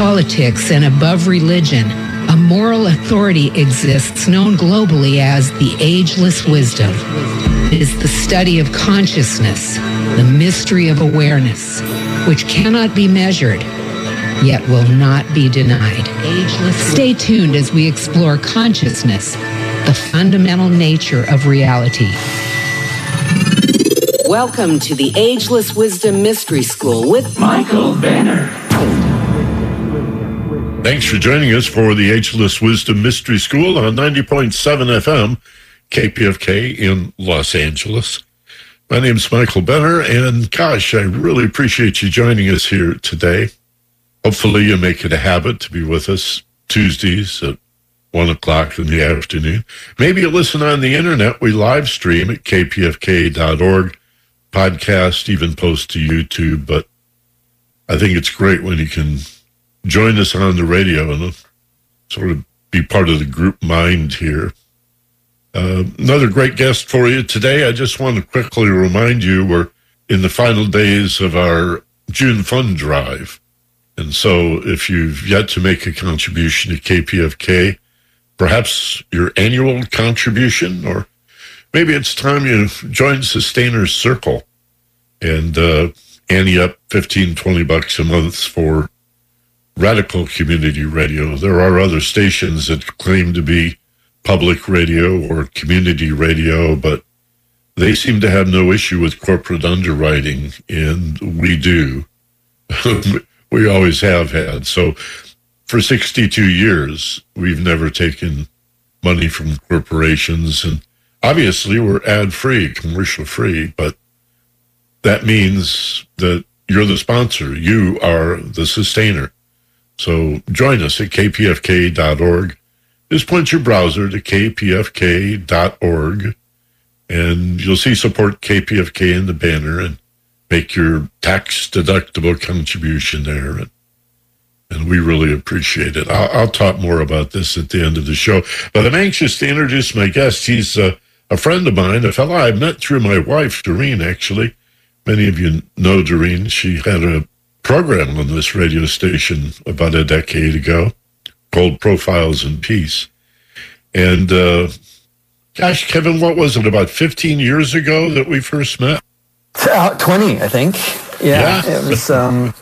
politics and above religion, a moral authority exists known globally as the ageless wisdom. It is the study of consciousness, the mystery of awareness, which cannot be measured, yet will not be denied. Ageless. Stay tuned as we explore consciousness, the fundamental nature of reality. Welcome to the Ageless Wisdom Mystery School with Michael Benner. Thanks for joining us for the Ageless Wisdom Mystery School on 90.7 FM, KPFK in Los Angeles. My name is Michael Benner, and gosh, I really appreciate you joining us here today. Hopefully, you make it a habit to be with us Tuesdays at one o'clock in the afternoon. Maybe you listen on the internet. We live stream at kpfk.org podcast, even post to YouTube. But I think it's great when you can join us on the radio and sort of be part of the group mind here. Uh, another great guest for you today. I just want to quickly remind you we're in the final days of our June fund drive. And so if you've yet to make a contribution to KPFK, perhaps your annual contribution or maybe it's time you join Sustainers Circle and uh, ante up 15, 20 bucks a month for radical community radio. There are other stations that claim to be public radio or community radio, but they seem to have no issue with corporate underwriting, and we do. we always have had. So for 62 years, we've never taken money from corporations. And obviously, we're ad free, commercial free, but that means that you're the sponsor. You are the sustainer. So join us at kpfk.org. Just point your browser to kpfk.org and you'll see support KPFK in the banner and make your tax deductible contribution there. And, and we really appreciate it. I'll, I'll, talk more about this at the end of the show, but I'm anxious to introduce my guest. He's uh, a friend of mine, a fellow I met through my wife, Doreen, actually. Many of you know Doreen. She had a program on this radio station about a decade ago called Profiles in Peace. And uh, gosh, Kevin, what was it, about 15 years ago that we first met? Uh, 20, I think. Yeah, yeah. it was um,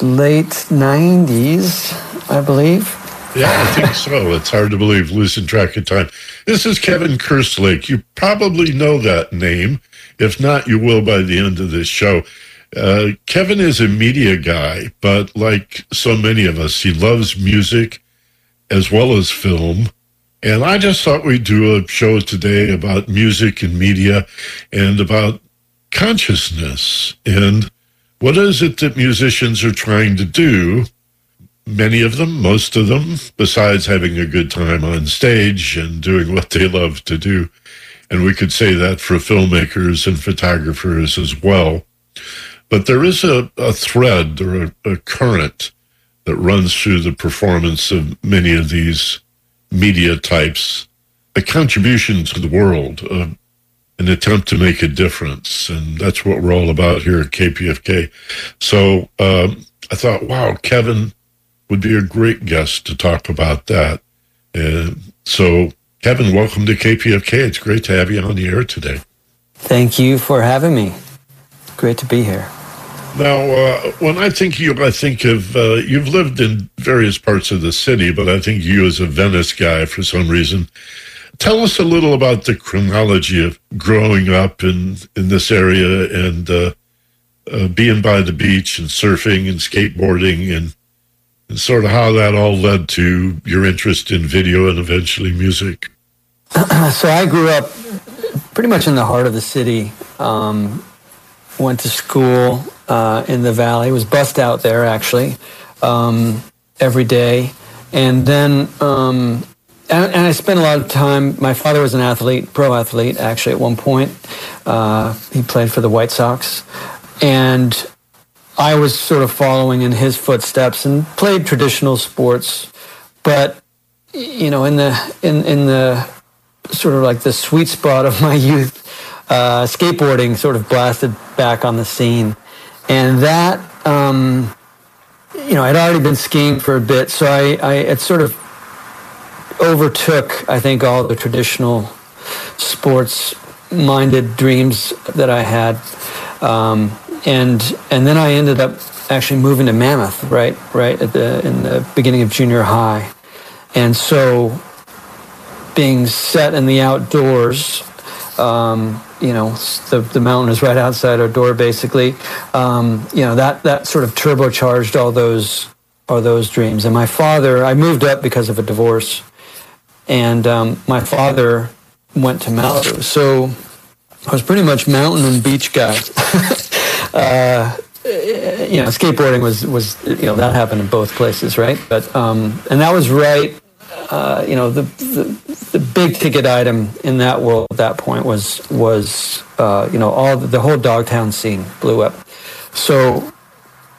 late 90s, I believe. Yeah, I think so. It's hard to believe, losing track of time. This is Kevin Kerslake. You probably know that name. If not, you will by the end of this show. Uh, Kevin is a media guy, but like so many of us, he loves music as well as film. And I just thought we'd do a show today about music and media and about consciousness and what is it that musicians are trying to do? Many of them, most of them, besides having a good time on stage and doing what they love to do. And we could say that for filmmakers and photographers as well. But there is a, a thread or a, a current that runs through the performance of many of these media types, a contribution to the world, uh, an attempt to make a difference. And that's what we're all about here at KPFK. So um, I thought, wow, Kevin would be a great guest to talk about that. And so Kevin, welcome to KPFK. It's great to have you on the air today. Thank you for having me. Great to be here. Now, uh, when I think you, I think of uh, you've lived in various parts of the city, but I think you as a Venice guy for some reason. Tell us a little about the chronology of growing up in in this area and uh, uh being by the beach and surfing and skateboarding and and sort of how that all led to your interest in video and eventually music. so I grew up pretty much in the heart of the city. Um, went to school uh, in the valley. Was bussed out there actually um, every day, and then um, and, and, I spent a lot of time. My father was an athlete, pro athlete actually. At one point, uh, he played for the White Sox, and I was sort of following in his footsteps and played traditional sports, but you know, in the in in the sort of like the sweet spot of my youth, uh, skateboarding sort of blasted back on the scene, and that um, you know, I'd already been skiing for a bit, so I, I it sort of overtook, I think, all the traditional sports-minded dreams that I had, um, and and then I ended up actually moving to Mammoth, right, right at the in the beginning of junior high, and so being set in the outdoors. Um, you know, the, the mountain is right outside our door, basically. Um, you know, that, that sort of turbocharged all those, all those dreams. And my father, I moved up because of a divorce. And um, my father went to Malibu. So I was pretty much mountain and beach guy. uh, you know, skateboarding was, was, you know, that happened in both places, right? But, um, and that was right uh, you know, the, the, the big ticket item in that world at that point was was uh, you know all the, the, whole Dogtown scene blew up. So,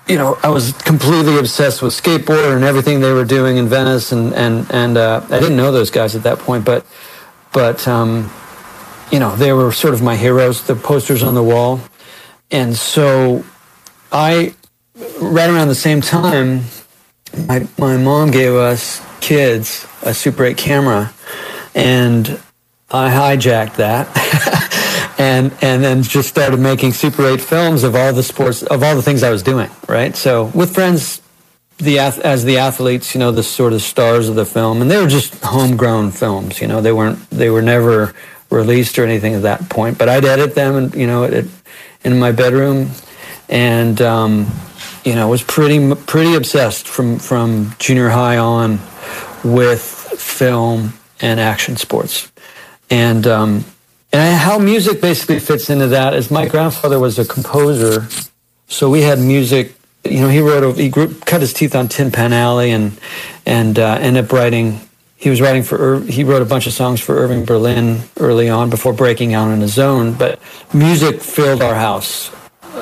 you know, I was completely obsessed with skateboard and everything they were doing in Venice, and and and uh, I didn't know those guys at that point, but but um, you know they were sort of my heroes, the posters on the wall, and so I right around the same time, my my mom gave us kids a Super 8 camera, and I hijacked that. and and then just started making Super 8 films of all the sports of all the things I was doing, right? So with friends the as the athletes, you know, the sort of stars of the film, and they were just homegrown films. You know, they weren't they were never released or anything at that point. But I'd edit them, and you know, it, in my bedroom, and um, you know, was pretty pretty obsessed from from junior high on with film and action sports. And, um, and how music basically fits into that is my grandfather was a composer. So we had music, you know, he wrote, he grew, cut his teeth on Tin Pan Alley and, and uh, ended up writing, he was writing for, he wrote a bunch of songs for Irving Berlin early on before breaking out on his own. But music filled our house,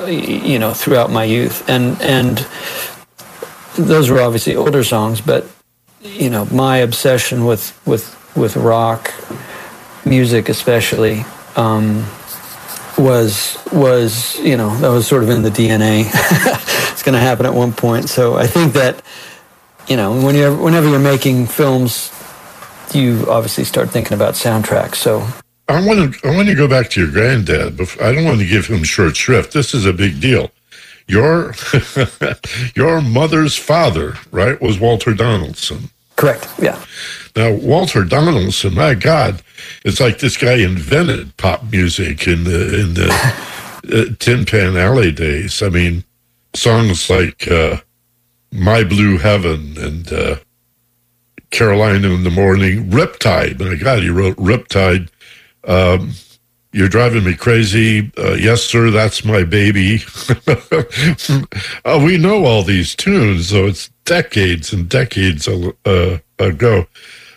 you know, throughout my youth. And, and those were obviously older songs, but you know, my obsession with with with rock music, especially, um, was was you know that was sort of in the DNA. it's going to happen at one point. So I think that you know when you whenever you're making films, you obviously start thinking about soundtracks. So I want to I want to go back to your granddad. I don't want to give him short shrift. This is a big deal. Your your mother's father, right, was Walter Donaldson. Correct. Yeah. Now, Walter Donaldson, my God, it's like this guy invented pop music in the in the uh, Tin Pan Alley days. I mean, songs like uh, "My Blue Heaven" and uh, "Carolina in the Morning," "Riptide." My God, he wrote "Riptide." Um, you're driving me crazy. Uh, yes, sir, that's my baby. uh, we know all these tunes, so it's decades and decades uh, ago.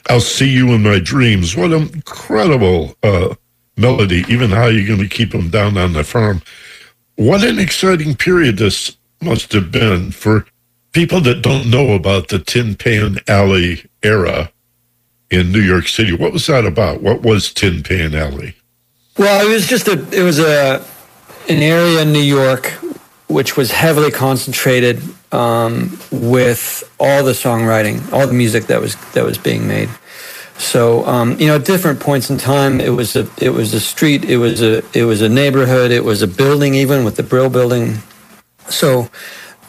I'll see you in my dreams. What an incredible uh, melody. Even how you're going to keep them down on the farm. What an exciting period this must have been for people that don't know about the Tin Pan Alley era in New York City. What was that about? What was Tin Pan Alley? Well, it was just a it was a an area in New York which was heavily concentrated um, with all the songwriting, all the music that was that was being made. So um, you know, at different points in time, it was a it was a street, it was a it was a neighborhood, it was a building, even with the Brill Building. So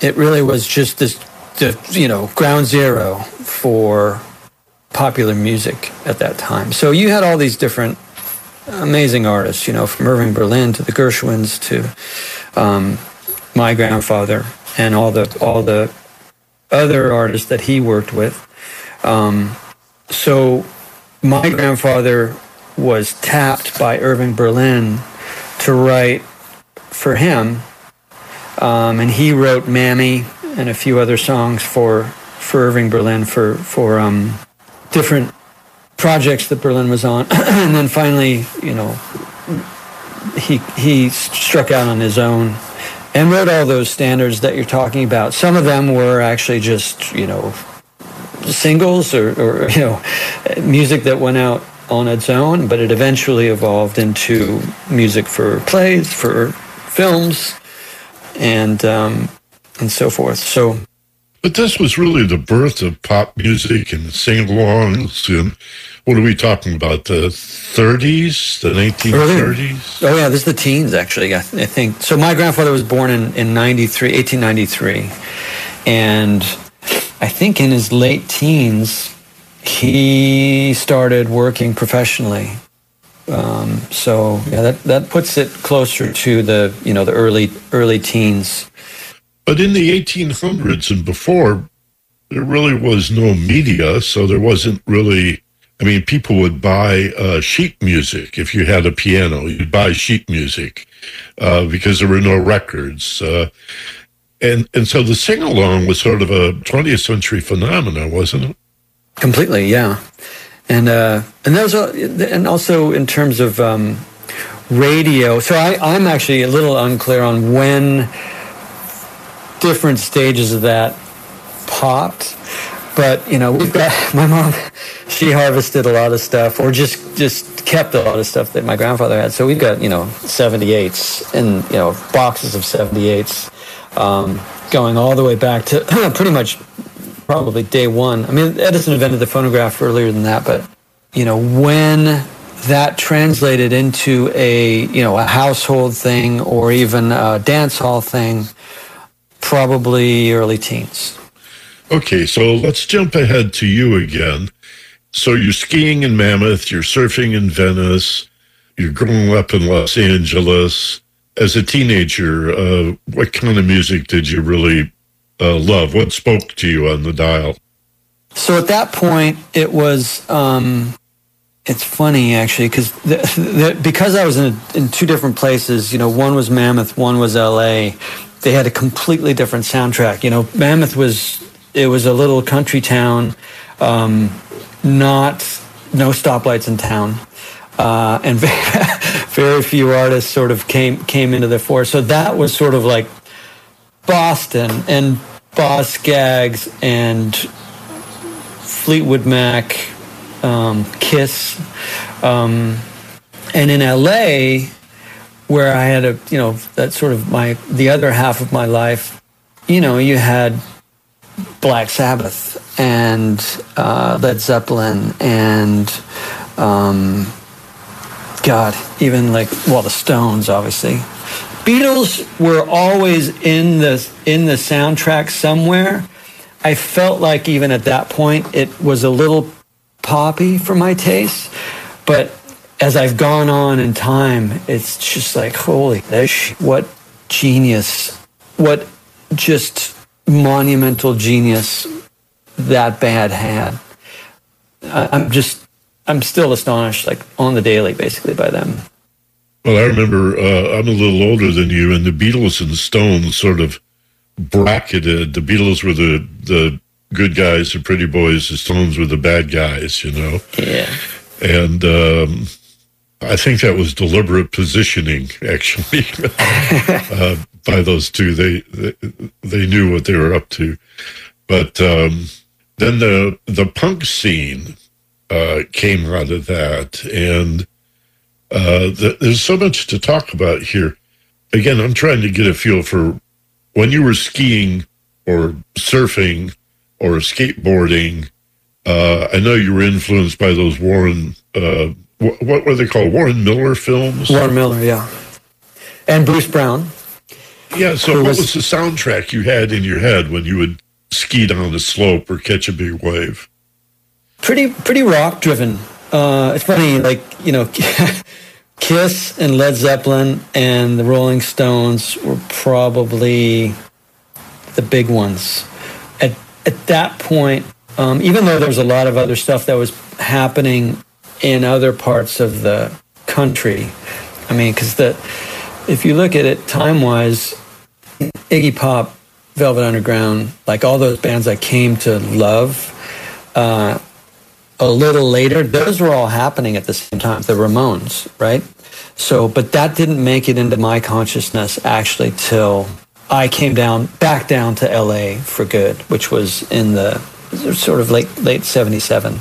it really was just this, the, you know, ground zero for popular music at that time. So you had all these different amazing artists, you know, from Irving Berlin to the Gershwins to um, my grandfather and all the all the other artists that he worked with. Um, so my grandfather was tapped by Irving Berlin to write for him, um, and he wrote "Mammy" and a few other songs for for Irving Berlin for for um, different projects that Berlin was on, and then finally, you know, he he struck out on his own and wrote all those standards that you're talking about. Some of them were actually just you know singles or, or you know music that went out on its own, but it eventually evolved into music for plays, for films, and um, and so forth. So But this was really the birth of pop music and sing-alongs and what are we talking about? The 30s, the 1930s? Oh yeah, this is the teens actually. I, I think so. My grandfather was born in in 93, 1893, and I think in his late teens he started working professionally. Um, so yeah, that that puts it closer to the you know the early early teens. But in the 1800s and before, there really was no media, so there wasn't really. I mean, people would buy uh, sheet music if you had a piano. You'd buy sheet music uh, because there were no records, uh, and and so the sing along was sort of a 20th century phenomenon, wasn't it? Completely, yeah. And uh, and those are, and also in terms of um, radio. So I, I'm actually a little unclear on when different stages of that popped. But you know, we've got my mom. She harvested a lot of stuff, or just just kept a lot of stuff that my grandfather had. So we've got you know 78s and you know boxes of 78s, um, going all the way back to pretty much probably day one. I mean, Edison invented the phonograph earlier than that, but you know when that translated into a you know a household thing or even a dance hall thing probably early teens. Okay, so let's jump ahead to you again. So you're skiing in Mammoth, you're surfing in Venice, you're growing up in Los Angeles. As a teenager, uh, what kind of music did you really uh, love? What spoke to you on the dial? So at that point, it was. Um, it's funny actually because because I was in, in two different places. You know, one was Mammoth, one was L.A they had a completely different soundtrack. You know, Mammoth was it was a little country town, um, not no stoplights in town, uh, and very, few artists sort of came came into the fore. So that was sort of like Boston and Boz Scaggs and Fleetwood Mac, um, Kiss, um, and in LA where I had a, you know, that sort of my, the other half of my life, you know, you had Black Sabbath and uh, Led Zeppelin and, um, God, even like, well, the Stones, obviously. Beatles were always in the, in the soundtrack somewhere. I felt like even at that point, it was a little poppy for my taste, but as I've gone on in time, it's just like, holy, what genius, what just monumental genius that band had. I'm just, I'm still astonished, like on the daily, basically, by them. Well, I remember uh, I'm a little older than you, and the Beatles and the Stones sort of bracketed. The Beatles were the the good guys, the pretty boys. The Stones were the bad guys, you know. Yeah. And um, I think that was deliberate positioning, actually, uh, by those two. They, they, they knew what they were up to, but um, then the the punk scene uh, came out of that, and uh, the, there's so much to talk about here. Again, I'm trying to get a feel for when you were skiing or surfing or skateboarding. Uh, I know you were influenced by those Warren uh, what, what were they called? Warren Miller films? Warren Miller, yeah. And Bruce Brown. Yeah, so what was, was the soundtrack you had in your head when you would ski down a slope or catch a big wave? Pretty pretty rock driven. Uh, it's funny, like, you know, Kiss and Led Zeppelin and the Rolling Stones were probably the big ones. At, at that point, um, even though there was a lot of other stuff that was happening in other parts of the country. I mean, because the if you look at it time wise, Iggy Pop, Velvet Underground, like all those bands I came to love. Uh, a little later, those were all happening at the same time. The Ramones, right? So, but that didn't make it into my consciousness actually till I came down back down to LA for good, which was in the sort of late late '77.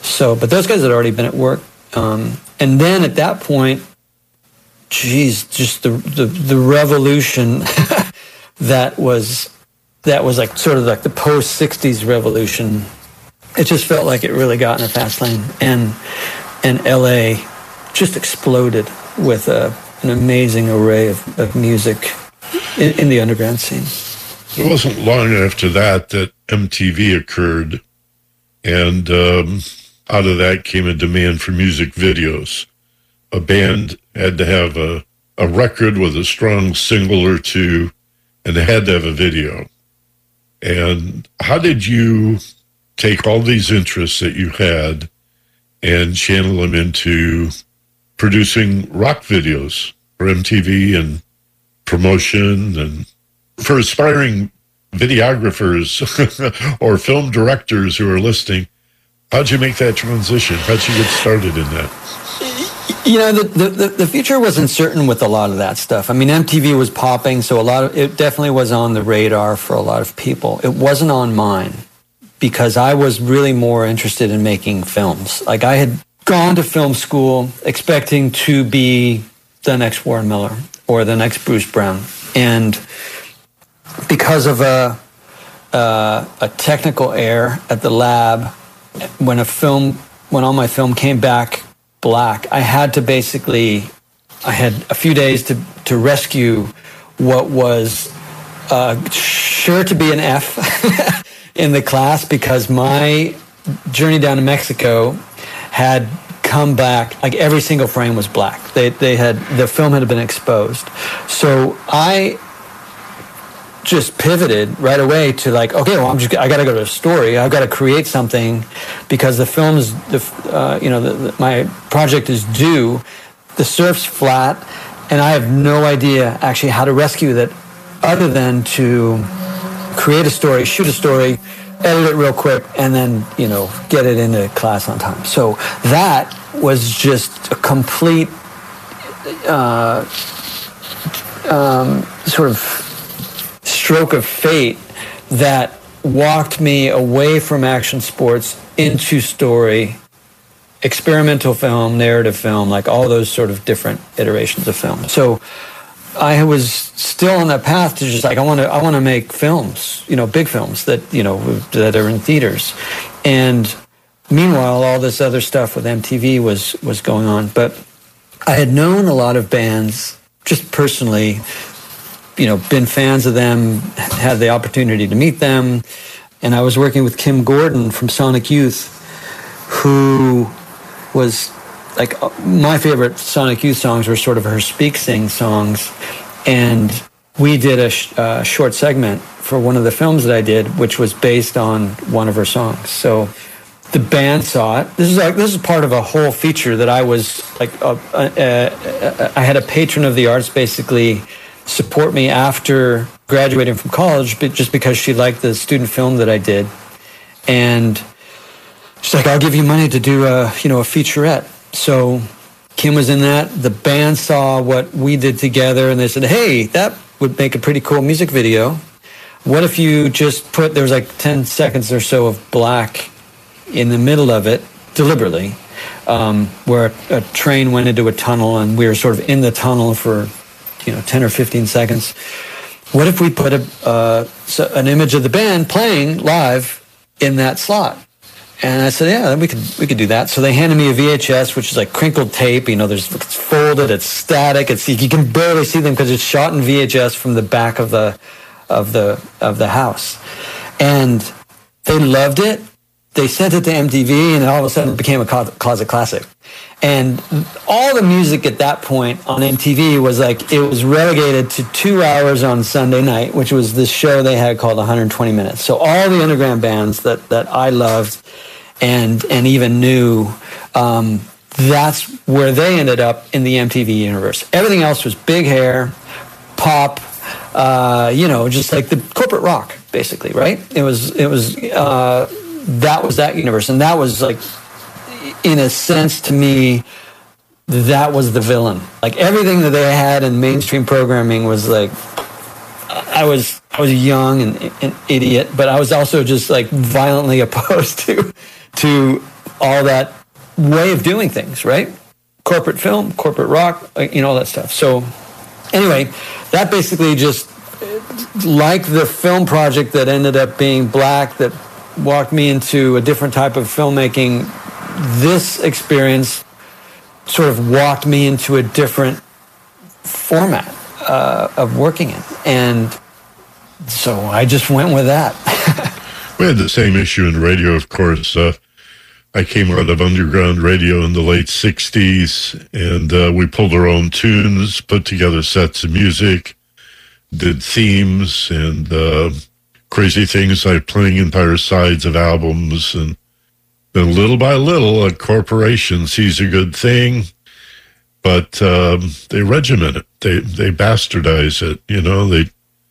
So, but those guys had already been at work. Um, and then at that point, geez, just the, the, the revolution that was that was like sort of like the post 60s revolution. It just felt like it really got in a fast lane. And, and LA just exploded with a, an amazing array of, of music in, in the underground scene. It wasn't long after that that MTV occurred, and um, out of that came a demand for music videos. A band had to have a, a record with a strong single or two, and they had to have a video. And how did you take all these interests that you had and channel them into producing rock videos for MTV and promotion and for aspiring videographers or film directors who are listening? How'd you make that transition? How'd you get started in that? You know, the, the, the future wasn't certain with a lot of that stuff. I mean, MTV was popping, so a lot of it definitely was on the radar for a lot of people. It wasn't on mine because I was really more interested in making films. Like I had gone to film school expecting to be the next Warren Miller or the next Bruce Brown. And because of a, uh, a technical error at the lab, when a film, when all my film came back black, I had to basically, I had a few days to, to rescue what was uh, sure to be an F in the class because my journey down to Mexico had come back like every single frame was black. They, they had the film had been exposed. So i just pivoted right away to like okay well i'm just i gotta go to a story i've got to create something because the film's the uh, you know the, the, my project is due the surf's flat and i have no idea actually how to rescue that other than to create a story shoot a story edit it real quick, and then you know get it into class on time. So that was just a complete uh, um, sort of stroke of fate that walked me away from action sports into story experimental film narrative film like all those sort of different iterations of film so I was still on that path to just like I want to I want to make films, you know, big films that you know that are in theaters, and meanwhile all this other stuff with MTV was was going on. But I had known a lot of bands just personally, you know, been fans of them, had the opportunity to meet them, and I was working with Kim Gordon from Sonic Youth, who was like uh, my favorite Sonic Youth songs were sort of her speak sing songs, and we did a sh- uh, short segment for one of the films that I did, which was based on one of her songs. So the band saw it. This is like this is part of a whole feature that I was like. Uh, I had a patron of the arts basically support me after graduating from college, but just because she liked the student film that I did, and she's like, "I'll give you money to do a you know a featurette." So Kim was in that. The band saw what we did together and they said, hey, that would make a pretty cool music video. What if you just put, there was like 10 seconds or so of black in the middle of it deliberately, um, where a train went into a tunnel and we were sort of in the tunnel for, you know, 10 or 15 seconds. What if we put a, uh, an image of the band playing live in that slot? And I said, yeah, we could we could do that. So they handed me a VHS, which is like crinkled tape. You know, there's it's folded, it's static, it's you can barely see them because it's shot in VHS from the back of the of the of the house. And they loved it. They sent it to MTV, and all of a sudden it became a closet classic. And all the music at that point on MTV was like it was relegated to two hours on Sunday night, which was this show they had called 120 Minutes. So all the underground bands that that I loved and and even knew um, that's where they ended up in the MTV universe. Everything else was big hair, pop, uh, you know, just like the corporate rock, basically, right? It was it was uh, that was that universe, and that was like, in a sense, to me, that was the villain. Like everything that they had in mainstream programming was like, I was I was young and an idiot, but I was also just like violently opposed to to all that way of doing things, right? Corporate film, corporate rock, you know, all that stuff. So, anyway, that basically just like the film project that ended up being black, that walked me into a different type of filmmaking, this experience sort of walked me into a different format uh, of working in. And so I just went with that. we had the same issue in radio, of course. Uh, I came out of underground radio in the late 60s, and uh, we pulled our own tunes, put together sets of music, did themes, and uh, crazy things like playing entire sides of albums. And then little by little, a corporation sees a good thing, but um, they regiment it, they, they bastardize it. You know, they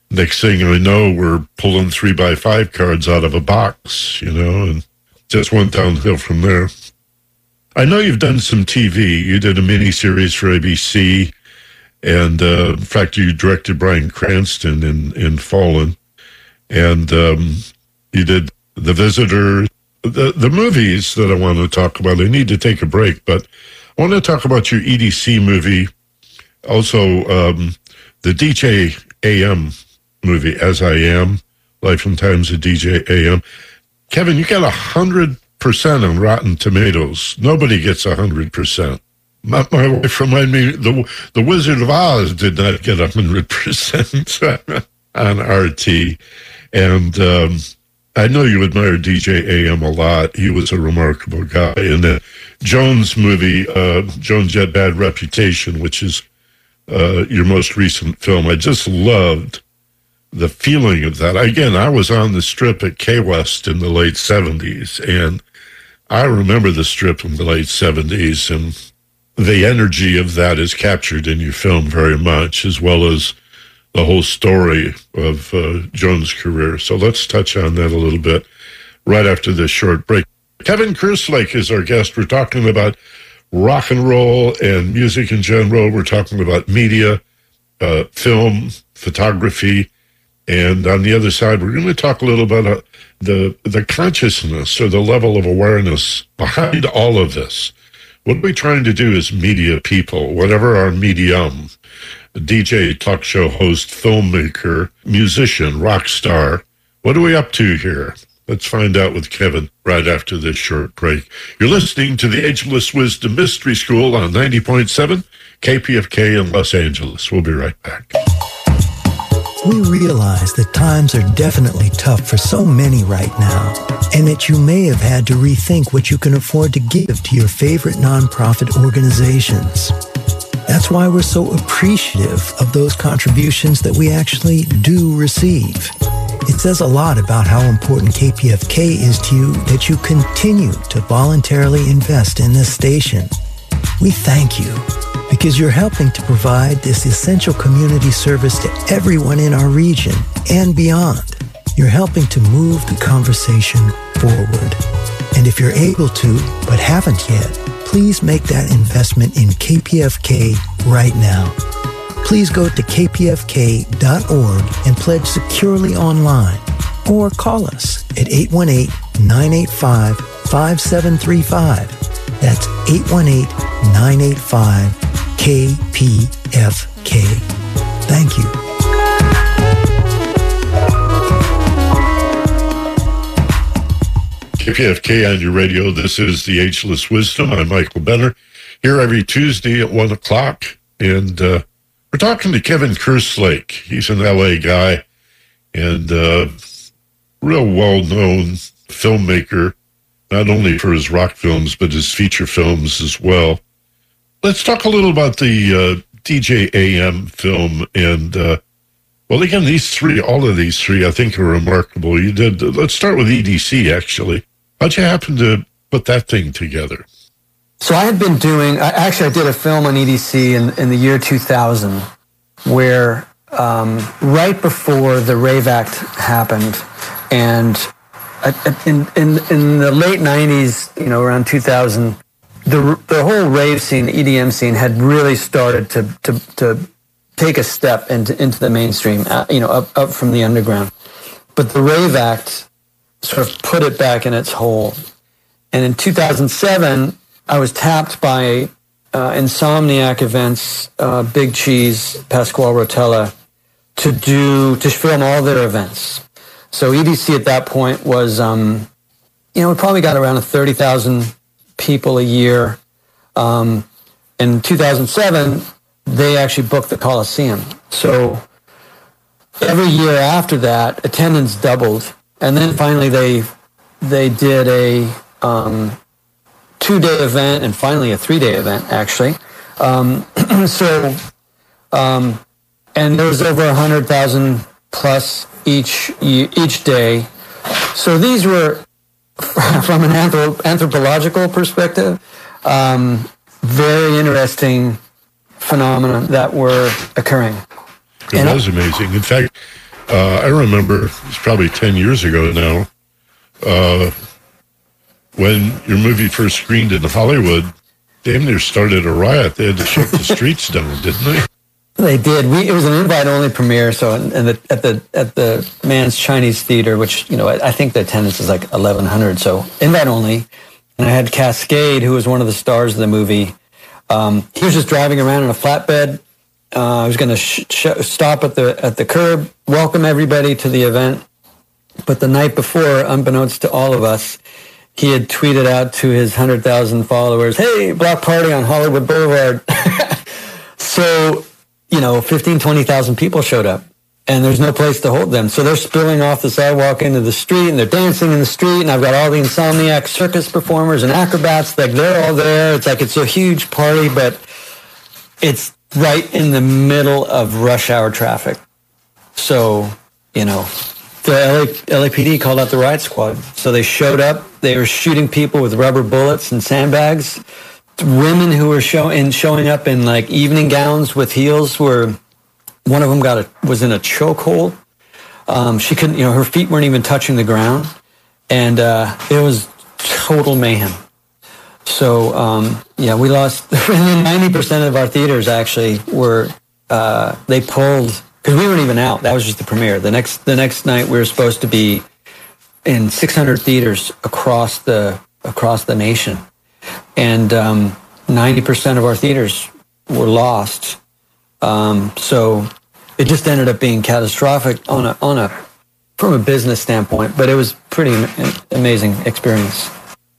next thing I know, we're pulling three by five cards out of a box, you know, and just went downhill from there. I know you've done some TV. You did a mini series for ABC, and uh, in fact, you directed Bryan Cranston in in Fallen, and um, you did The Visitor. The the movies that I want to talk about. I need to take a break, but I want to talk about your EDC movie, also um, the DJ AM movie, As I Am, Life and Times of DJ AM. Kevin, you got a hundred percent on Rotten Tomatoes. Nobody gets a hundred percent. My, wife reminded me the the Wizard of Oz did not get a hundred percent on RT, and um, I know you admire DJ AM a lot. He was a remarkable guy. In the Joan's movie, uh, Joan's had bad reputation, which is uh, your most recent film. I just loved the feeling of that. Again, I was on the strip at K West in the late 70s, and I remember the strip in the late 70s, and the energy of that is captured in your film very much, as well as the whole story of uh, Joan's career. So let's touch on that a little bit right after this short break. Kevin Kerslake is our guest. We're talking about rock and roll and music in general. We're talking about media, uh, film, photography, and on the other side, we're going to talk a little about uh, the the consciousness or the level of awareness behind all of this. What we're trying to do as media people, whatever our medium, DJ, talk show host, filmmaker, musician, rock star, what are we up to here? Let's find out with Kevin right after this short break. You're listening to the Ageless Wisdom Mystery School on 90.7 KPFK in Los Angeles. We'll be right back. We realize that times are definitely tough for so many right now, and that you may have had to rethink what you can afford to give to your favorite nonprofit organizations. That's why we're so appreciative of those contributions that we actually do receive. It says a lot about how important KPFK is to you that you continue to voluntarily invest in this station. We thank you because you're helping to provide this essential community service to everyone in our region and beyond. You're helping to move the conversation forward. And if you're able to, but haven't yet, please make that investment in KPFK right now. Please go to kpfk.org and pledge securely online or call us at 818 985 5735. That's 818 985 KPFK. Thank you. KPFK on your radio. This is the Ageless Wisdom. I'm Michael Benner here every Tuesday at one o'clock, and uh, we're talking to Kevin Kerslake. He's an LA guy and uh, real well known filmmaker, not only for his rock films but his feature films as well. Let's talk a little about the uh, DJ AM film. And, uh, well, again, these three, all of these three, I think are remarkable. You did, let's start with EDC, actually. How'd you happen to put that thing together? So I had been doing, actually, I did a film on EDC in, in the year 2000 where um, right before the Rave Act happened, and in, in, in the late 90s, you know, around 2000, the the whole rave scene, EDM scene, had really started to to to take a step into into the mainstream, uh, you know, up up from the underground. But the Rave Act sort of put it back in its hole. And in 2007, I was tapped by uh, Insomniac Events, uh, Big Cheese, Pasquale Rotella, to do to film all their events. So EDC at that point was, um, you know, we probably got around thirty thousand people a year. Um, in 2007, they actually booked the Coliseum. So every year after that, attendance doubled, and then finally they they did a um, two day event and finally a three day event actually. Um, so um, and there was over a hundred thousand plus each each day. So these were from an anthrop- anthropological perspective um, very interesting phenomena that were occurring. It and was amazing. In fact, uh, I remember it's probably 10 years ago now, uh, when your movie first screened in Hollywood, damn near started a riot. They had to shut the streets down, didn't they? They did. We, it was an invite-only premiere, so in, in the, at the at the Mann's Chinese Theater, which you know I, I think the attendance is like 1,100, so invite-only. And I had Kaskade, who was one of the stars of the movie. Um, he was just driving around in a flatbed. Uh, I was going to sh- sh- stop at the at the curb, welcome everybody to the event. But the night before, unbeknownst to all of us, he had tweeted out to his 100,000 followers, hey, block party on Hollywood Boulevard. so you know, 15, 20,000 people showed up and there's no place to hold them. So they're spilling off the sidewalk into the street and they're dancing in the street. And I've got all the insomniac circus performers and acrobats. Like they're all there. It's like it's a huge party, but it's right in the middle of rush hour traffic. So, you know, the LA, LAPD called out the riot squad. So they showed up. They were shooting people with rubber bullets and sandbags women who were showing showing up in like evening gowns with heels were one of them got a was in a chokehold. Um, she couldn't, you know, her feet weren't even touching the ground, and uh, it was total mayhem. So um, yeah, we lost. Ninety percent of our theaters actually were uh, they pulled because we weren't even out. That was just the premiere. The next the next night we were supposed to be in 600 theaters across the across the nation and um, 90% of our theaters were lost. Um, so it just ended up being catastrophic on a, on a, from a business standpoint, but it was pretty amazing experience.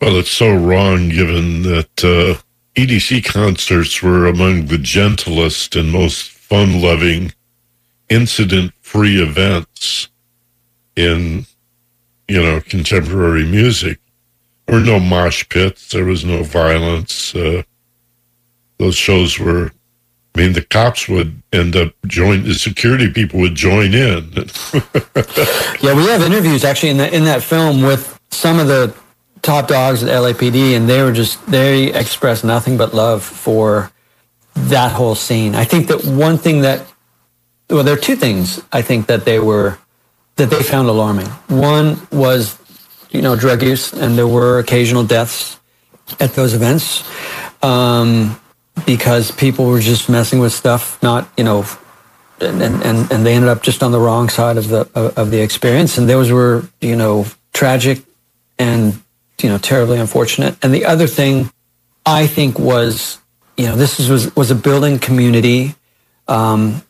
Well, it's so wrong given that uh, EDC concerts were among the gentlest and most fun loving, incident free events in, you know, contemporary music. There were no mosh pits. There was no violence. Uh, those shows were. I mean, the cops would end up join. The security people would join in. yeah, we have interviews actually in that in that film with some of the top dogs at LAPD, and they were just they expressed nothing but love for that whole scene. I think that one thing that well, there are two things I think that they were that they found alarming. One was you know, drug use, and there were occasional deaths at those events um, because people were just messing with stuff, not, you know, and, and, and they ended up just on the wrong side of the of the experience, and those were, you know, tragic and you know terribly unfortunate. And the other thing I think was, you know, this was was a building community. Um,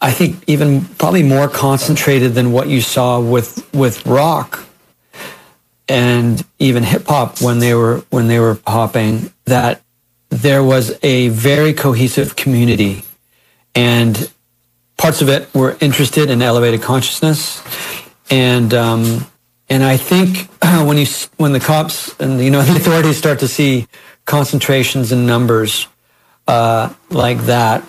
I think even probably more concentrated than what you saw with with rock and even hip hop when they were when they were popping that there was a very cohesive community and parts of it were interested in elevated consciousness and um, and I think when you when the cops and you know the authorities start to see concentrations and numbers uh, like that,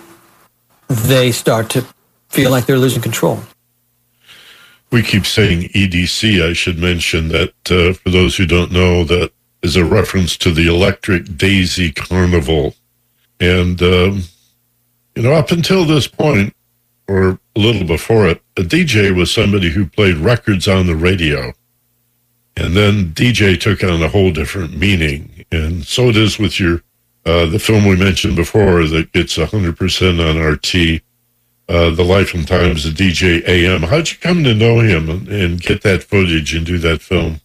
they start to feel like they're losing control we keep saying EDC. I should mention that uh, for those who don't know, that is a reference to the Electric Daisy Carnival. And, um, you know, up until this point, or a little before it, a DJ was somebody who played records on the radio. And then DJ took on a whole different meaning. And so it is with your, uh, the film we mentioned before that it's 100% on RT uh, the life and times of DJ AM. How'd you come to know him and, and get that footage and do that film?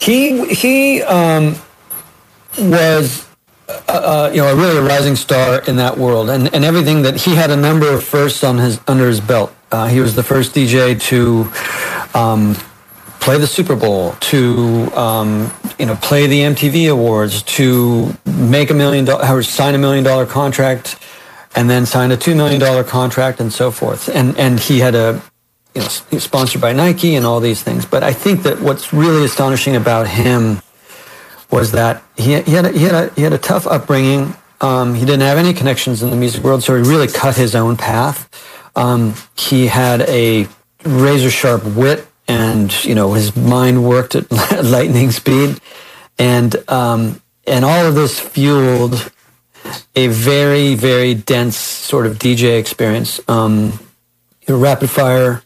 He he um, was uh, you know, a really rising star in that world, and, and everything that he had a number of firsts on his under his belt. Uh, he was the first DJ to um, play the Super Bowl, to um, you know, play the MTV Awards, to make a million dollars, sign a million dollar contract, and then sign a two million dollar contract, and so forth. And and he had a you know, sponsored by Nike and all these things. But I think that what's really astonishing about him was that he, he, had, a, he, had, a, he had a tough upbringing. Um, he didn't have any connections in the music world, so he really cut his own path. Um, he had a razor sharp wit, and you know his mind worked at lightning speed, and um, and all of this fueled a very very dense sort of DJ experience. Um, rapid fire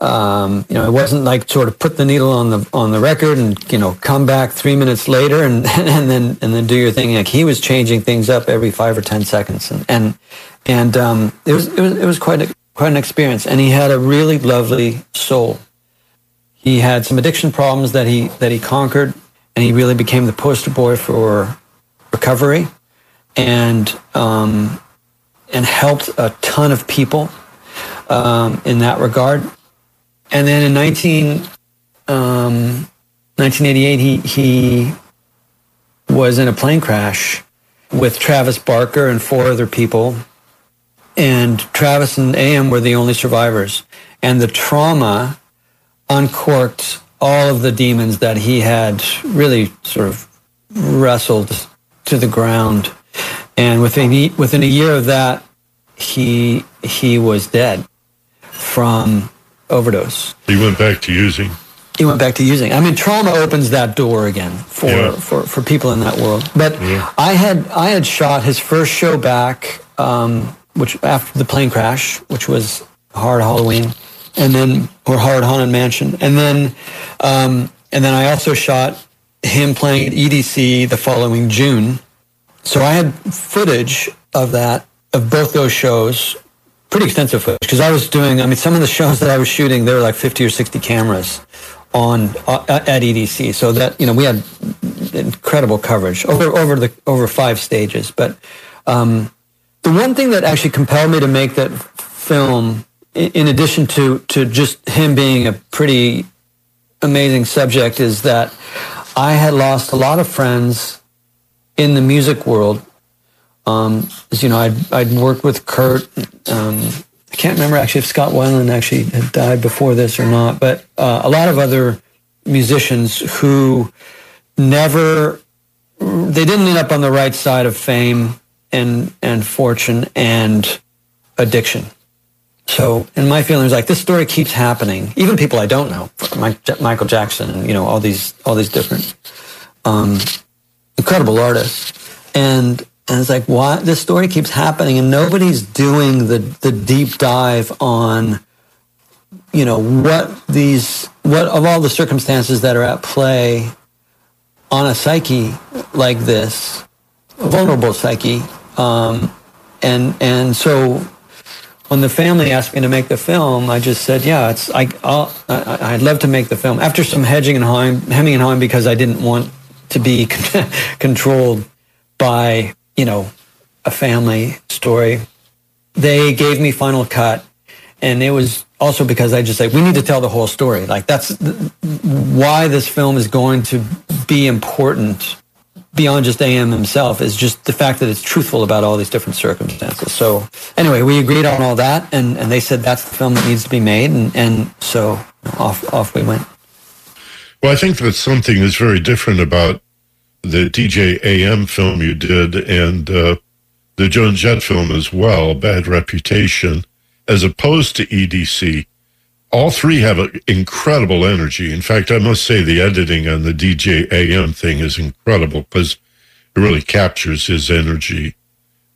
um, you know, it wasn't like sort of put the needle on the on the record and you know come back three minutes later and and then and then do your thing. Like he was changing things up every five or ten seconds, and and and um, it was it was it was quite a, quite an experience. And he had a really lovely soul. He had some addiction problems that he that he conquered, and he really became the poster boy for recovery, and um, and helped a ton of people um, in that regard and then in 19, um, 1988, he, he was in a plane crash with Travis Barker and four other people. And Travis and AM were the only survivors. And the trauma uncorked all of the demons that he had really sort of wrestled to the ground. And within, within a year of that, he, he was dead from overdose. He went back to using. He went back to using. I mean, trauma opens that door again for yeah. for, for people in that world. But yeah. I had I had shot his first show back, um, which after the plane crash, which was Hard Halloween, and then or Hard Haunted Mansion, and then um, and then I also shot him playing at EDC the following June. So I had footage of that of both those shows pretty extensive footage because I was doing. I mean, some of the shows that I was shooting, there were like fifty or sixty cameras on uh, at EDC. So that you know, we had incredible coverage over over the over five stages. But um, the one thing that actually compelled me to make that film, in, addition to to just him being a pretty amazing subject, is that I had lost a lot of friends in the music world um, you know, I'd, I'd worked with Kurt. Um, I can't remember actually if Scott Weiland actually had died before this or not, but uh, a lot of other musicians who never, they didn't end up on the right side of fame and, and fortune and addiction. So, in my feeling is like this story keeps happening. Even people I don't know, Michael Jackson, you know, all these, all these different, um, incredible artists. And and it's like, why this story keeps happening and nobody's doing the, the deep dive on, you know, what these, what of all the circumstances that are at play on a psyche like this, a vulnerable psyche. Um, and, and so when the family asked me to make the film, I just said, yeah, it's, I, I'll, I, would love to make the film after some hedging and hawing, hemming and hawing because I didn't want to be controlled by you know, a family story. They gave me Final Cut, and it was also because I just like we need to tell the whole story. Like that's why this film is going to be important beyond just AM himself is just the fact that it's truthful about all these different circumstances. So anyway, we agreed on all that, and, and they said that's the film that needs to be made, and, and so off off we went. Well, I think that something is very different about the DJ AM film you did and uh, the Joan Jett film as well, Bad Reputation, as opposed to EDC. All three have incredible energy. In fact, I must say the editing on the DJ AM thing is incredible because it really captures his energy.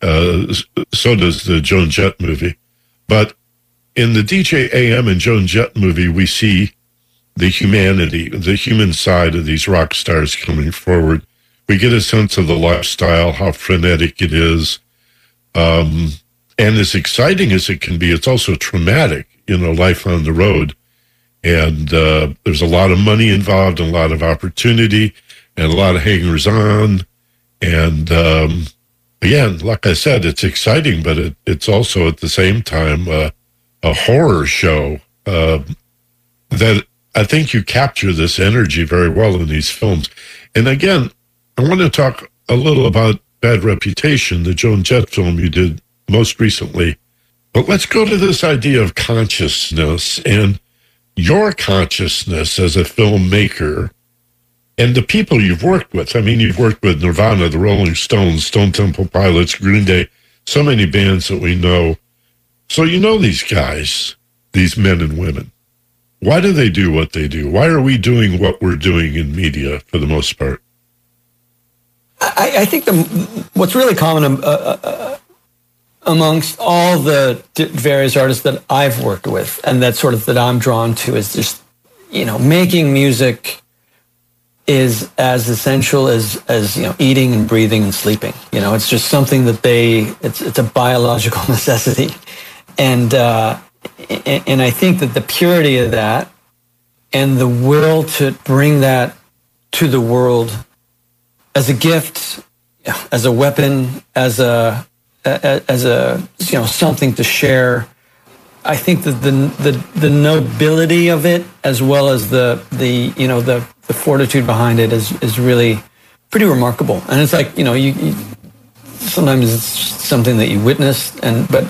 Uh, so does the Joan Jett movie. But in the DJ AM and Joan Jett movie, we see the humanity, the human side of these rock stars coming forward we get a sense of the lifestyle, how frenetic it is. Um, and as exciting as it can be, it's also traumatic, you know, life on the road. And uh, there's a lot of money involved and a lot of opportunity and a lot of hangers on. And um, again, like I said, it's exciting, but it, it's also at the same time uh, a horror show uh, that I think you capture this energy very well in these films. And again, I want to talk a little about Bad Reputation, the Joan Jett film you did most recently. But let's go to this idea of consciousness and your consciousness as a filmmaker and the people you've worked with. I mean, you've worked with Nirvana, the Rolling Stones, Stone Temple Pilots, Green Day, so many bands that we know. So you know these guys, these men and women. Why do they do what they do? Why are we doing what we're doing in media for the most part? I, I think the, what's really common uh, uh, uh amongst all the various artists that I've worked with, and that sort of that I'm drawn to, is just you know making music is as essential as as you know eating and breathing and sleeping. You know, it's just something that they it's it's a biological necessity, and uh, and I think that the purity of that and the will to bring that to the world as a gift, as a weapon, as a as a you know something to share. I think that the the the nobility of it, as well as the the you know the the fortitude behind it, is is really pretty remarkable. And it's like you know you, you sometimes it's something that you witness, and but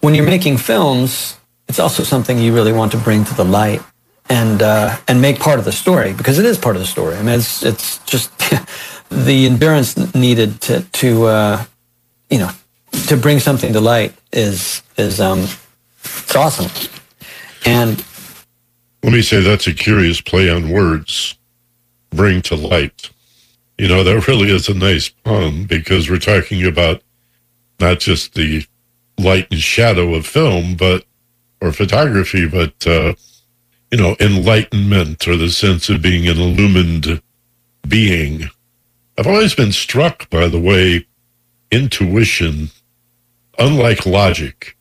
when you're making films, it's also something you really want to bring to the light and uh, and make part of the story because it is part of the story. I mean, it's it's just the endurance needed to to uh, you know to bring something to light is is um it's awesome. And let me say that's a curious play on words. Bring to light. You know, that really is a nice pun because we're talking about not just the light and shadow of film, but or photography, but uh, you know, enlightenment or the sense of being an illumined being. I've always been struck by the way intuition, unlike logic,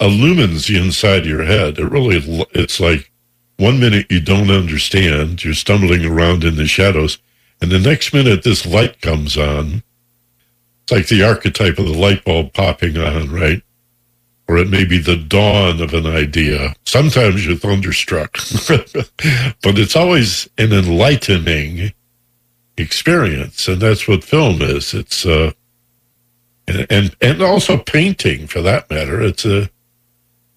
illumines the inside of your head. It really, it's like one minute you don't understand, you're stumbling around in the shadows, and the next minute this light comes on. It's like the archetype of the light bulb popping on, right? or it may be the dawn of an idea. Sometimes you're thunderstruck, but it's always an enlightening experience, and that's what film is. It's uh, and, and and also painting, for that matter. It's a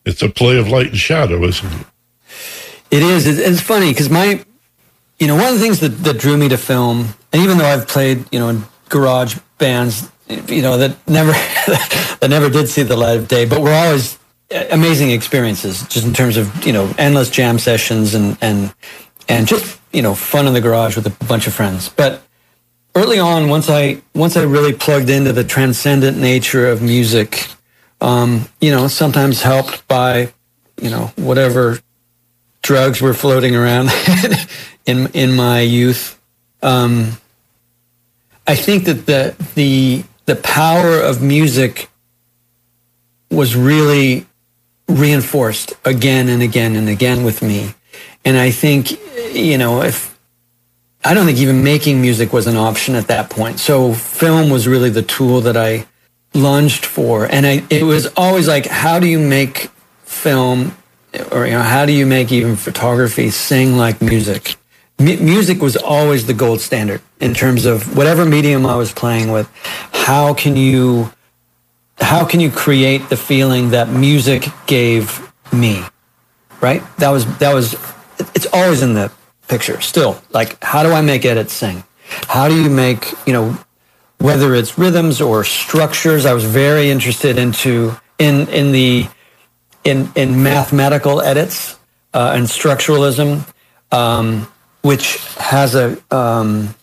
it's a play of light and shadow, isn't it? It is. It's funny because my, you know, one of the things that, that drew me to film, and even though I've played, you know, in garage bands you know that never that never did see the light of day but we're always amazing experiences just in terms of you know endless jam sessions and and and just you know fun in the garage with a bunch of friends but early on once i once i really plugged into the transcendent nature of music um, you know sometimes helped by you know whatever drugs were floating around in in my youth um, i think that the the the power of music was really reinforced again and again and again with me. And I think, you know, if I don't think even making music was an option at that point. So film was really the tool that I lunged for. And I, it was always like, how do you make film or, you know, how do you make even photography sing like music? M- music was always the gold standard in terms of whatever medium I was playing with. How can you how can you create the feeling that music gave me? Right? That was that was it's always in the picture still. Like how do I make edits sing? How do you make, you know, whether it's rhythms or structures, I was very interested into in in the in in mathematical edits uh, and structuralism. Um, which has a um,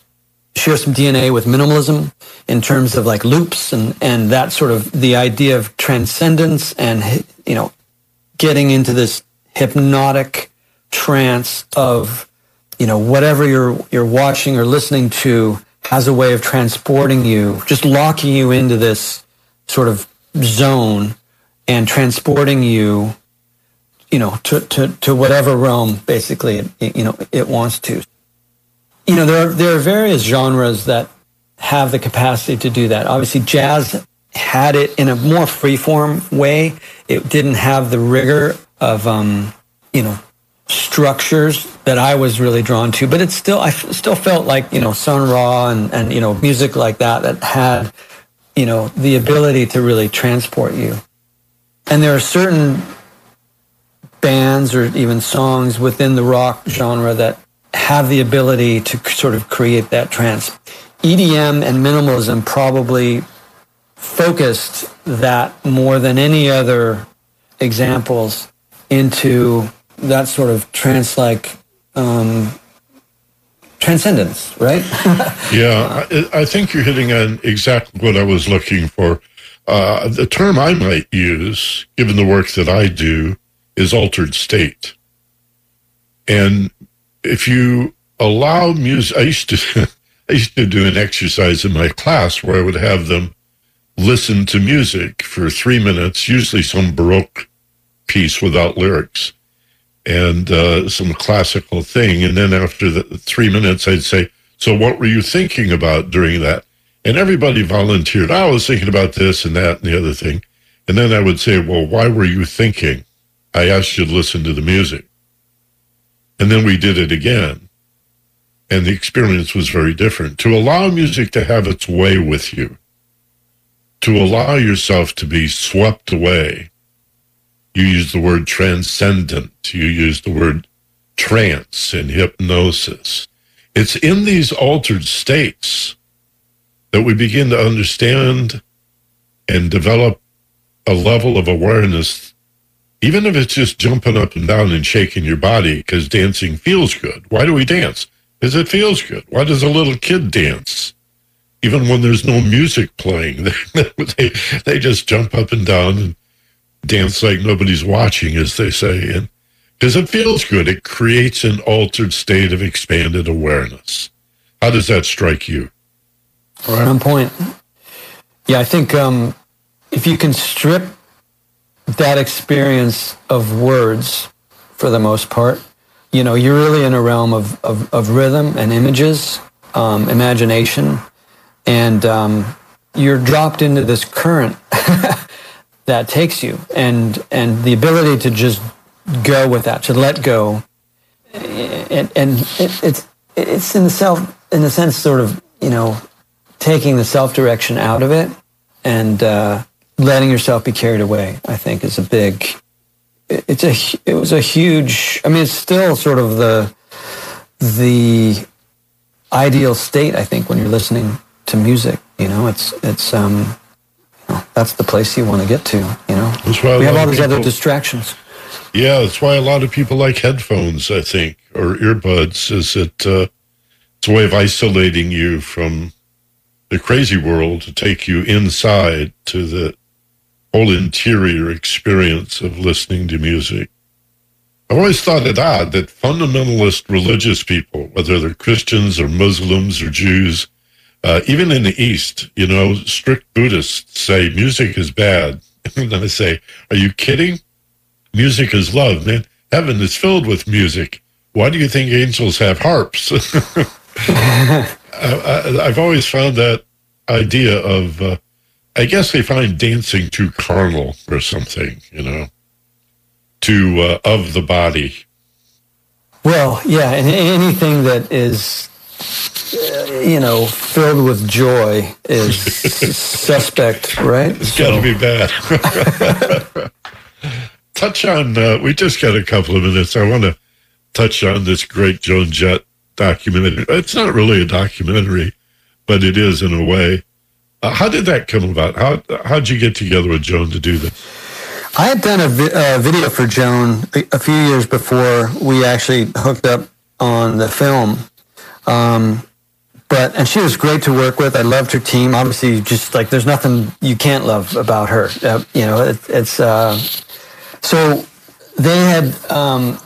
shares some DNA with minimalism in terms of like loops and and that sort of the idea of transcendence and you know getting into this hypnotic trance of you know whatever you're you're watching or listening to has a way of transporting you just locking you into this sort of zone and transporting you you know, to, to, to whatever realm basically, it, you know, it wants to. You know, there are, there are various genres that have the capacity to do that. Obviously, jazz had it in a more freeform way. It didn't have the rigor of, um, you know, structures that I was really drawn to, but it still, I still felt like, you know, Sun Ra and, and, you know, music like that that had, you know, the ability to really transport you. And there are certain bands or even songs within the rock genre that have the ability to sort of create that trance. EDM and minimalism probably focused that more than any other examples into that sort of trance like um, transcendence, right? yeah, I, I, think you're hitting on exactly what I was looking for. Uh, the term I might use, given the work that I do, is altered state. And if you allow music, I used to, I used to do an exercise in my class where I would have them listen to music for three minutes, usually some Baroque piece without lyrics and uh, some classical thing. And then after the three minutes, I'd say, So what were you thinking about during that? And everybody volunteered. I was thinking about this and that and the other thing. And then I would say, Well, why were you thinking? I asked you to listen to the music. And then we did it again. And the experience was very different. To allow music to have its way with you, to allow yourself to be swept away. You use the word transcendent. You use the word trance and hypnosis. It's in these altered states that we begin to understand and develop a level of awareness, even if it's just jumping up and down and shaking your body because dancing feels good. Why do we dance? Because it feels good. Why does a little kid dance? even when there's no music playing, they, they just jump up and down and dance like nobody's watching, as they say. And because it feels good, it creates an altered state of expanded awareness. How does that strike you? Right on point. Yeah, I think um, if you can strip that experience of words for the most part, you know, you're really in a realm of, of, of rhythm and images, um, imagination, and um, you're dropped into this current that takes you, and and the ability to just go with that, to let go, and, and it, it's it's in the self in the sense sort of you know taking the self direction out of it and uh, letting yourself be carried away. I think is a big. It's a it was a huge. I mean, it's still sort of the the ideal state. I think when you're listening to music. You know, it's it's um, that's the place you want to get to. You know, we have all these people, other distractions. Yeah, that's why a lot of people like headphones. I think or earbuds is it uh, it's a way of isolating you from the crazy world to take you inside to the whole interior experience of listening to music. I've always thought it odd that fundamentalist religious people, whether they're Christians or Muslims or Jews, uh, even in the East, you know, strict Buddhists say music is bad. and I say, are you kidding? Music is love, man. Heaven is filled with music. Why do you think angels have harps? I, have always found that idea of, uh, I guess they find dancing too carnal or something, you know, too uh, of the body. Well, yeah, and anything that is you know, filled with joy is suspect, right? It's so. got to be bad. touch on, uh, we just got a couple of minutes. I want to touch on this great Joan Jett documentary. It's not really a documentary, but it is in a way. Uh, how did that come about? How how'd you get together with Joan to do this? I had done a vi- uh, video for Joan a, a, few years before we actually hooked up on the film. Um, but and she was great to work with. I loved her team. Obviously, just like there's nothing you can't love about her. Uh, you know, it, it's uh, so they had um,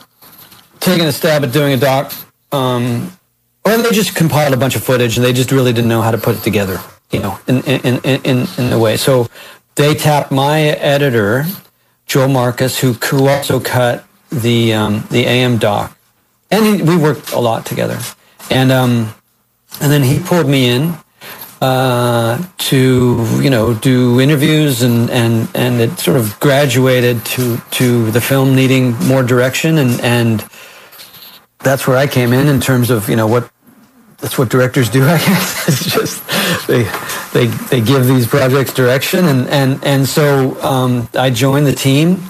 taken a stab at doing a doc, um, or they just compiled a bunch of footage and they just really didn't know how to put it together. You know, in in in in, in the way. So they tapped my editor, Joel Marcus, who also cut the um, the AM doc, and he, we worked a lot together. And um, and then he pulled me in uh, to you know do interviews and and and it sort of graduated to to the film needing more direction and and that's where I came in in terms of you know what that's what directors do I guess. It's just they they they give these projects direction and and and so um, I joined the team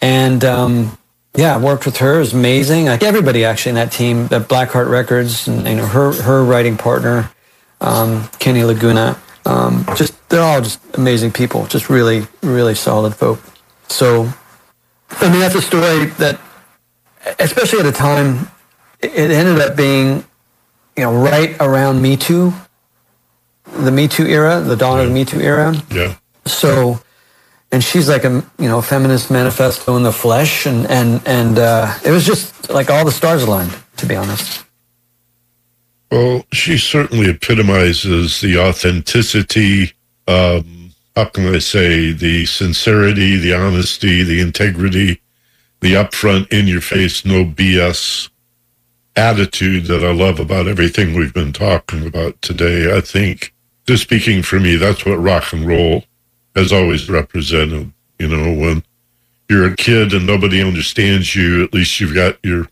and um, yeah I worked with her it was amazing like everybody actually in that team at Blackheart Records and you know her her writing partner um, Kenny Laguna. Um, just they're all just amazing people, just really, really solid folk. So, I mean, that's a story that, especially at a time, it ended up being, you know, right around Me Too, the Me Too era, the dawn yeah. of the Me Too era. Yeah. So, and she's like a you know feminist manifesto in the flesh, and and and uh, it was just like all the stars aligned, to be honest. Well, she certainly epitomizes the authenticity, um, how can I say, the sincerity, the honesty, the integrity, the upfront, in your face, no BS attitude that I love about everything we've been talking about today. I think, just speaking for me, that's what rock and roll has always represented. You know, when you're a kid and nobody understands you, at least you've got your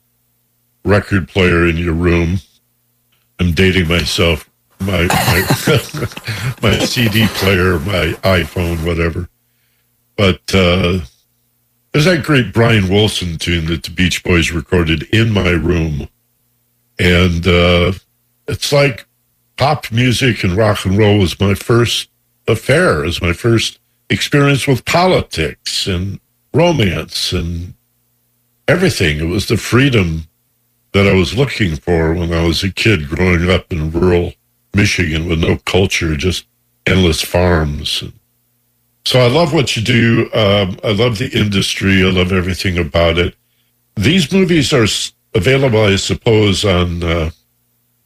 record player in your room I'm dating myself. My my, my CD player, my iPhone, whatever. But uh, there's that great Brian Wilson tune that the Beach Boys recorded in my room, and uh, it's like pop music and rock and roll was my first affair, was my first experience with politics and romance and everything. It was the freedom that I was looking for when I was a kid growing up in rural Michigan with no culture, just endless farms. So I love what you do. Um, I love the industry. I love everything about it. These movies are available, I suppose, on uh,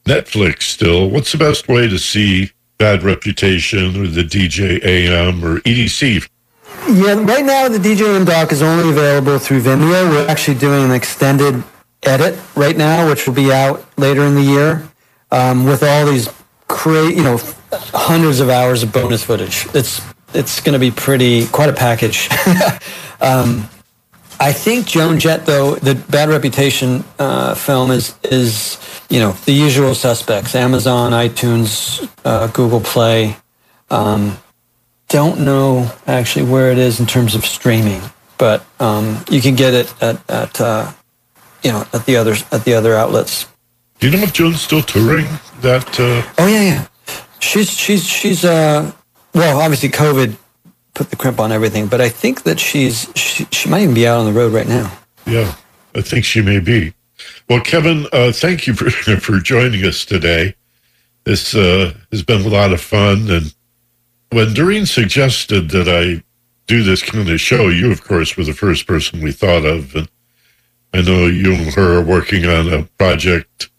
Netflix still. What's the best way to see Bad Reputation or the DJ AM or EDC? Yeah, right now the DJ AM doc is only available through Vimeo. We're actually doing an extended edit right now, which will be out later in the year, um, with all these cra- you know, hundreds of hours of bonus footage. It's it's going to be pretty quite a package. um, I think Joan Jett, though, the Bad Reputation uh, film is is you know the usual suspects: Amazon, iTunes, uh, Google Play. Um, don't know actually where it is in terms of streaming, but um, you can get it at at uh, you know at the other at the other outlets. Do you know if Joan's still touring? That uh... oh yeah yeah, she's she's she's uh well obviously COVID put the crimp on everything, but I think that she's she, she might even be out on the road right now. Yeah, I think she may be. Well, Kevin, uh, thank you for for joining us today. This uh, has been a lot of fun, and when Doreen suggested that I do this kind of show, you of course were the first person we thought of, and I know you and her are working on a project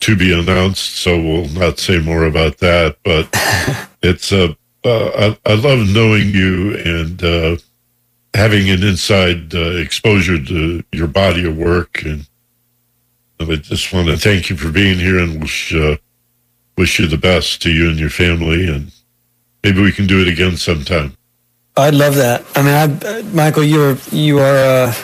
to be announced, so we'll not say more about that. But it's a uh, I, I, love knowing you and uh, having an inside uh, exposure to your body of work, and, I just want to thank you for being here and wish uh, wish you the best to you and your family, and maybe we can do it again sometime. I'd love that. I mean, I, Michael, you're you are uh,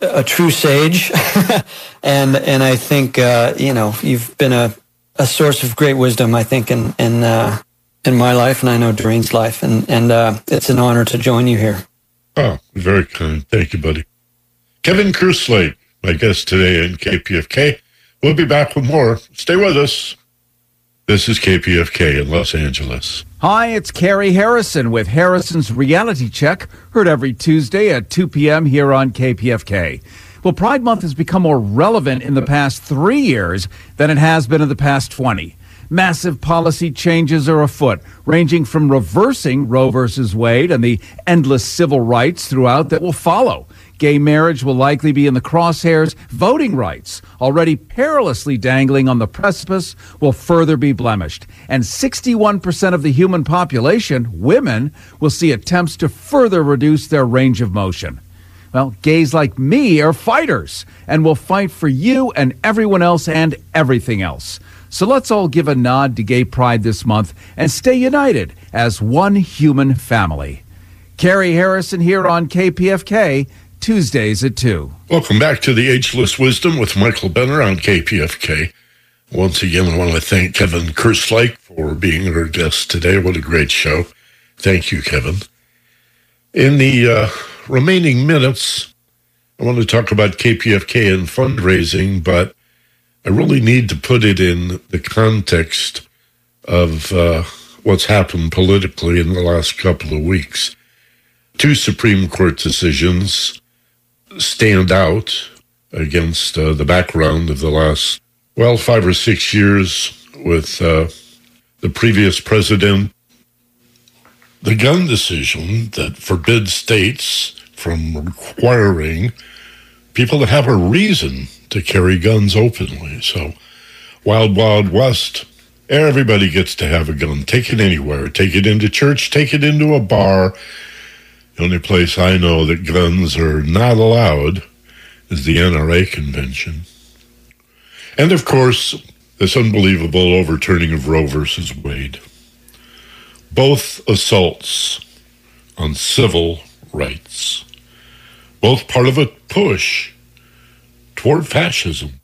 a true sage, and and I think uh, you know you've been a, a source of great wisdom. I think in in uh, in my life, and I know Doreen's life, and and uh, it's an honor to join you here. Oh, very kind. Thank you, buddy. Kevin Kerslake, my guest today in KPFK. We'll be back with more. Stay with us. This is KPFK in Los Angeles. Hi, it's Carrie Harrison with Harrison's Reality Check, heard every Tuesday at 2 p.m. here on KPFK. Well, Pride Month has become more relevant in the past three years than it has been in the past 20. Massive policy changes are afoot, ranging from reversing Roe versus Wade and the endless civil rights throughout that will follow. Gay marriage will likely be in the crosshairs. Voting rights, already perilously dangling on the precipice, will further be blemished. And 61% of the human population, women, will see attempts to further reduce their range of motion. Well, gays like me are fighters and will fight for you and everyone else and everything else. So let's all give a nod to Gay Pride this month and stay united as one human family. Carrie Harrison here on KPFK, Tuesdays at 2. Welcome back to the Ageless Wisdom with Michael Benner on KPFK. Once again, I want to thank Kevin Kerslake for being our guest today. What a great show. Thank you, Kevin. In the uh, remaining minutes, I want to talk about KPFK and fundraising, but I really need to put it in the context of uh, what's happened politically in the last couple of weeks. Two Supreme Court decisions stand out against uh, the background of the last, well, five or six years with uh, the previous president. The gun decision that forbids states from requiring people to have a reason to carry guns openly. So, Wild Wild West, everybody gets to have a gun. Take it anywhere. Take it into church, take it into a bar the only place I know that guns are not allowed is the NRA convention. And of course, this unbelievable overturning of Roe versus Wade. Both assaults on civil rights, both part of a push toward fascism.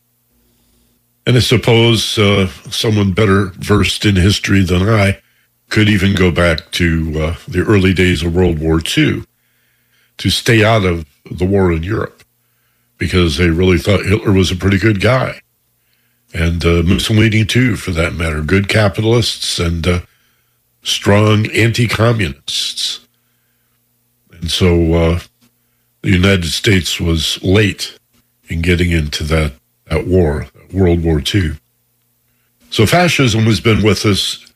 And I suppose uh, someone better versed in history than I could even go back to uh, the early days of World War II to stay out of the war in Europe because they really thought Hitler was a pretty good guy. And uh, Mussolini, too, for that matter. Good capitalists and uh, strong anti communists. And so uh, the United States was late in getting into that, that war, World War II. So fascism has been with us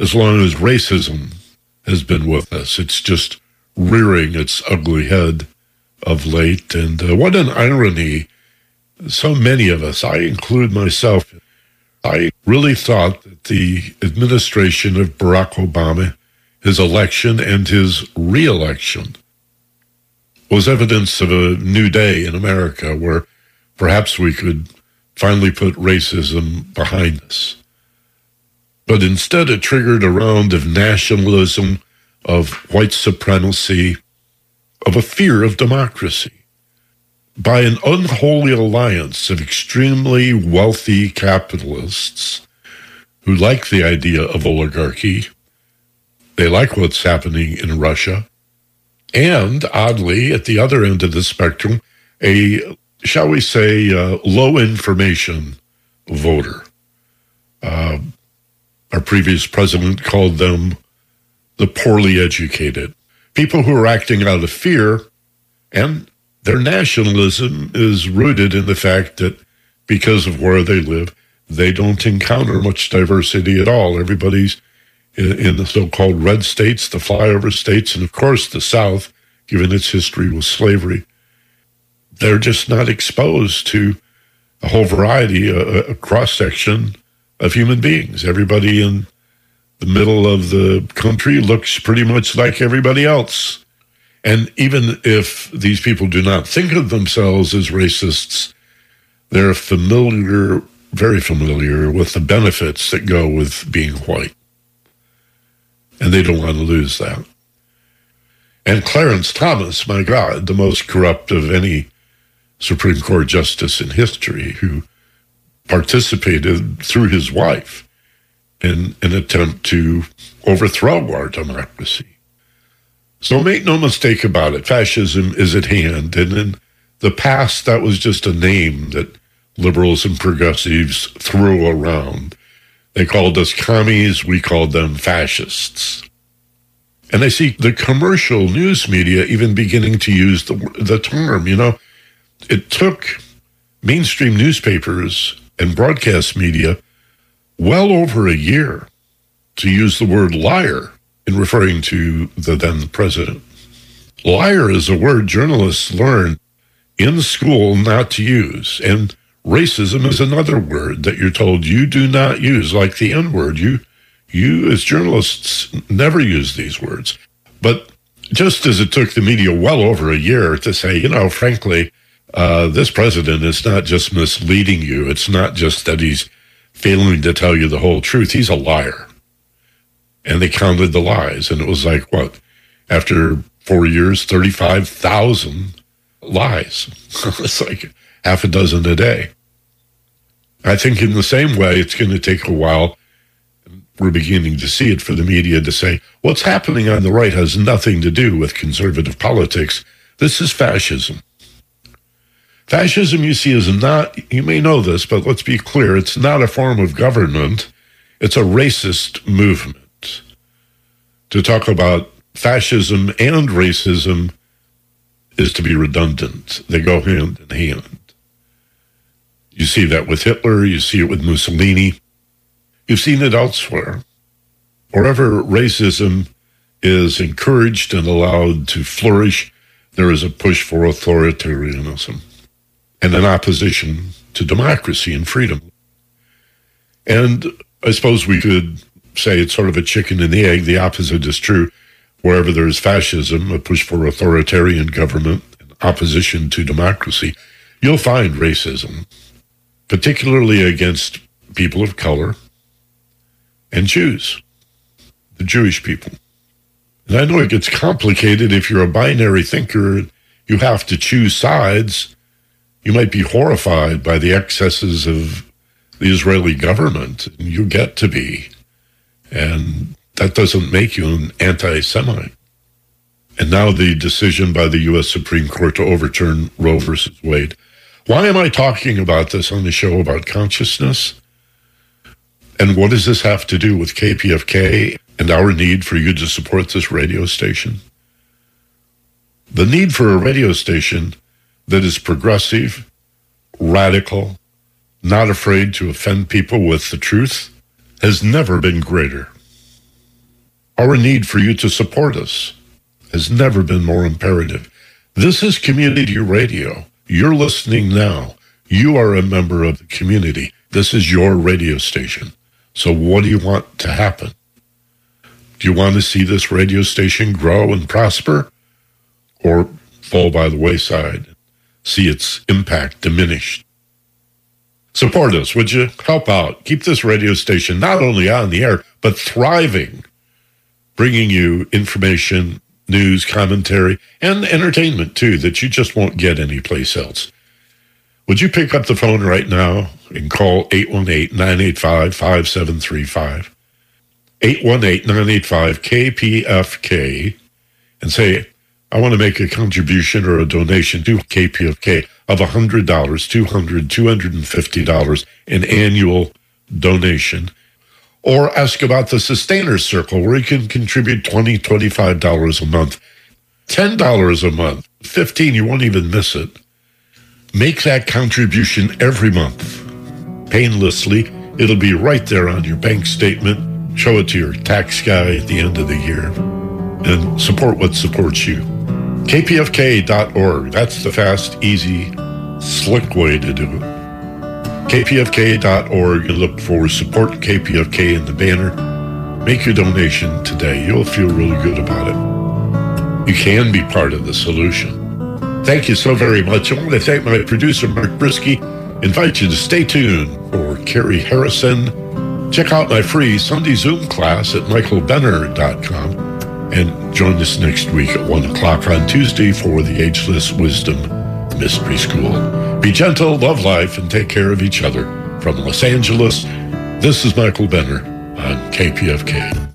as long as racism has been with us. It's just rearing its ugly head of late. And uh, what an irony. So many of us, I include myself, I really thought that the administration of Barack Obama, his election and his reelection, was evidence of a new day in America where perhaps we could finally put racism behind us. But instead, it triggered a round of nationalism, of white supremacy, of a fear of democracy by an unholy alliance of extremely wealthy capitalists who like the idea of oligarchy. They like what's happening in Russia. And oddly, at the other end of the spectrum, a, shall we say, uh, low information voter. Uh, our previous president called them the poorly educated. People who are acting out of fear, and their nationalism is rooted in the fact that because of where they live, they don't encounter much diversity at all. Everybody's in, in the so called red states, the flyover states, and of course the South, given its history with slavery. They're just not exposed to a whole variety, a, a cross section of human beings. Everybody in the middle of the country looks pretty much like everybody else. And even if these people do not think of themselves as racists, they're familiar, very familiar with the benefits that go with being white. And they don't want to lose that. And Clarence Thomas, my God, the most corrupt of any Supreme Court justice in history, who participated through his wife in an attempt to overthrow our democracy. So make no mistake about it, fascism is at hand. And in the past, that was just a name that liberals and progressives threw around. They called us commies, we called them fascists. And I see the commercial news media even beginning to use the, the term. You know, it took mainstream newspapers and broadcast media well over a year to use the word liar in referring to the then president. Liar is a word journalists learn in school not to use. And racism is another word that you're told you do not use, like the N word. You, you as journalists never use these words. But just as it took the media well over a year to say, you know, frankly, uh, this president is not just misleading you. It's not just that he's failing to tell you the whole truth. He's a liar. And they counted the lies. And it was like, what? After four years, 35,000 lies. it's like half a dozen a day. I think in the same way, it's going to take a while. We're beginning to see it for the media to say what's happening on the right has nothing to do with conservative politics. This is fascism. Fascism, you see, is not, you may know this, but let's be clear, it's not a form of government. It's a racist movement. To talk about fascism and racism is to be redundant. They go hand in hand. You see that with Hitler, you see it with Mussolini. You've seen it elsewhere. Wherever racism is encouraged and allowed to flourish, there is a push for authoritarianism and an opposition to democracy and freedom. And I suppose we could say it's sort of a chicken and the egg. The opposite is true. Wherever there is fascism, a push for authoritarian government, opposition to democracy, you'll find racism, particularly against people of color and Jews, the Jewish people. And I know it gets complicated if you're a binary thinker, you have to choose sides you might be horrified by the excesses of the Israeli government. And you get to be. And that doesn't make you an anti Semite. And now the decision by the U.S. Supreme Court to overturn Roe versus Wade. Why am I talking about this on the show about consciousness? And what does this have to do with KPFK and our need for you to support this radio station? The need for a radio station that is progressive, radical, not afraid to offend people with the truth, has never been greater. Our need for you to support us has never been more imperative. This is community radio. You're listening now. You are a member of the community. This is your radio station. So, what do you want to happen? Do you want to see this radio station grow and prosper or fall by the wayside? See its impact diminished. Support us, would you? Help out. Keep this radio station not only on the air, but thriving, bringing you information, news, commentary, and entertainment too that you just won't get anyplace else. Would you pick up the phone right now and call 818 985 5735? 818 985 KPFK and say, I want to make a contribution or a donation to KPFK of $100, $200, $250 in annual donation. Or ask about the Sustainers Circle, where you can contribute $20, $25 a month, $10 a month, 15 you won't even miss it. Make that contribution every month, painlessly. It'll be right there on your bank statement. Show it to your tax guy at the end of the year and support what supports you. KPFK.org. That's the fast, easy, slick way to do it. KPFK.org and look for support KPFK in the banner. Make your donation today. You'll feel really good about it. You can be part of the solution. Thank you so very much. I want to thank my producer, Mark Brisky. Invite you to stay tuned for Carrie Harrison. Check out my free Sunday Zoom class at michaelbenner.com and join us next week at 1 o'clock on Tuesday for the Ageless Wisdom Mystery School. Be gentle, love life, and take care of each other. From Los Angeles, this is Michael Benner on KPFK.